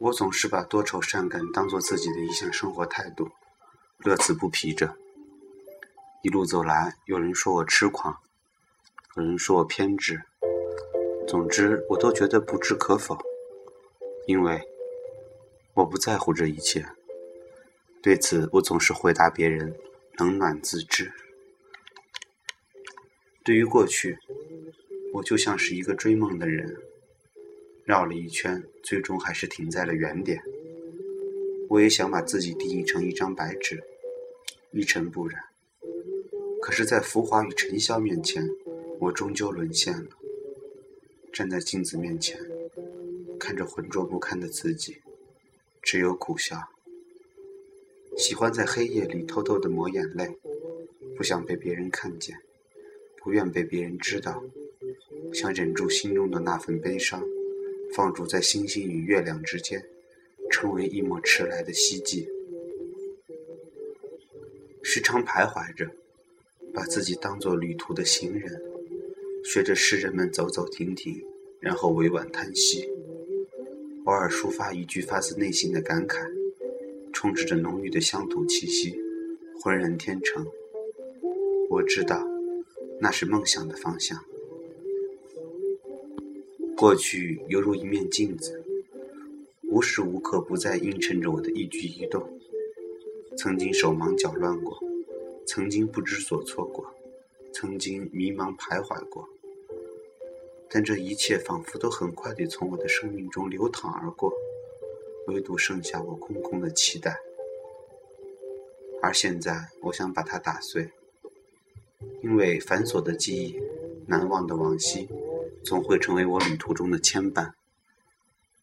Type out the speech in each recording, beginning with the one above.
我总是把多愁善感当做自己的一项生活态度，乐此不疲着。一路走来，有人说我痴狂，有人说我偏执，总之我都觉得不置可否，因为我不在乎这一切。对此，我总是回答别人：冷暖自知。对于过去，我就像是一个追梦的人，绕了一圈，最终还是停在了原点。我也想把自己定义成一张白纸，一尘不染。可是，在浮华与尘嚣面前，我终究沦陷了。站在镜子面前，看着浑浊不堪的自己，只有苦笑。喜欢在黑夜里偷偷的抹眼泪，不想被别人看见，不愿被别人知道，想忍住心中的那份悲伤，放逐在星星与月亮之间，成为一抹迟来的希冀。时常徘徊着，把自己当作旅途的行人，学着诗人们走走停停，然后委婉叹息，偶尔抒发一句发自内心的感慨。充斥着浓郁的乡土气息，浑然天成。我知道，那是梦想的方向。过去犹如一面镜子，无时无刻不在映衬着我的一举一动。曾经手忙脚乱过，曾经不知所措过，曾经迷茫徘徊过。但这一切仿佛都很快地从我的生命中流淌而过。唯独剩下我空空的期待，而现在我想把它打碎，因为繁琐的记忆、难忘的往昔，总会成为我旅途中的牵绊。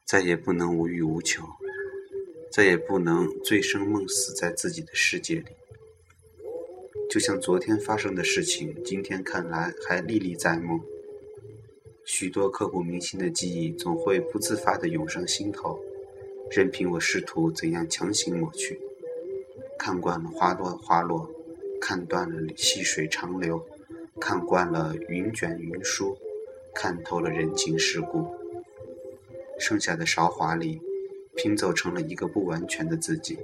再也不能无欲无求，再也不能醉生梦死在自己的世界里。就像昨天发生的事情，今天看来还历历在目。许多刻骨铭心的记忆，总会不自发地涌上心头。任凭我试图怎样强行抹去，看惯了花落花落，看断了细水长流，看惯了云卷云舒，看透了人情世故，剩下的韶华里，拼凑成了一个不完全的自己。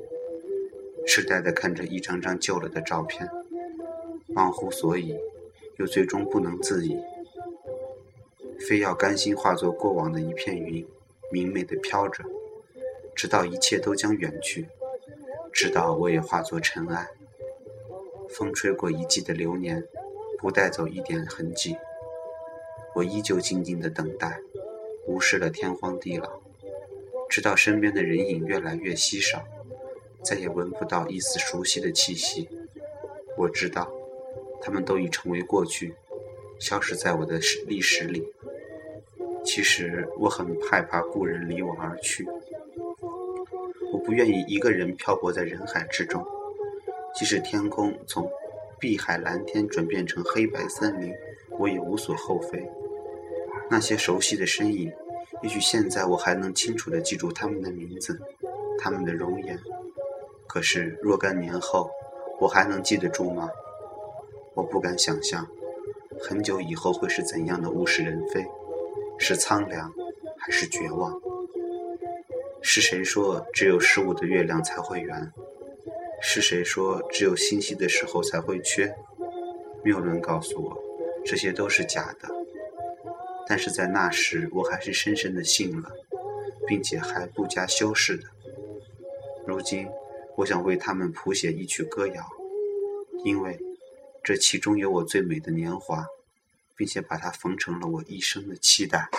痴呆地看着一张张旧了的照片，忘乎所以，又最终不能自已，非要甘心化作过往的一片云，明媚地飘着。直到一切都将远去，直到我也化作尘埃。风吹过一季的流年，不带走一点痕迹。我依旧静静的等待，无视了天荒地老，直到身边的人影越来越稀少，再也闻不到一丝熟悉的气息。我知道，他们都已成为过去，消失在我的史历史里。其实我很害怕故人离我而去。我不愿意一个人漂泊在人海之中，即使天空从碧海蓝天转变成黑白森林，我也无所厚非。那些熟悉的身影，也许现在我还能清楚地记住他们的名字，他们的容颜。可是若干年后，我还能记得住吗？我不敢想象，很久以后会是怎样的物是人非，是苍凉，还是绝望？是谁说只有十五的月亮才会圆？是谁说只有星稀的时候才会缺？谬论告诉我，这些都是假的。但是在那时，我还是深深的信了，并且还不加修饰的。如今，我想为他们谱写一曲歌谣，因为这其中有我最美的年华，并且把它缝成了我一生的期待。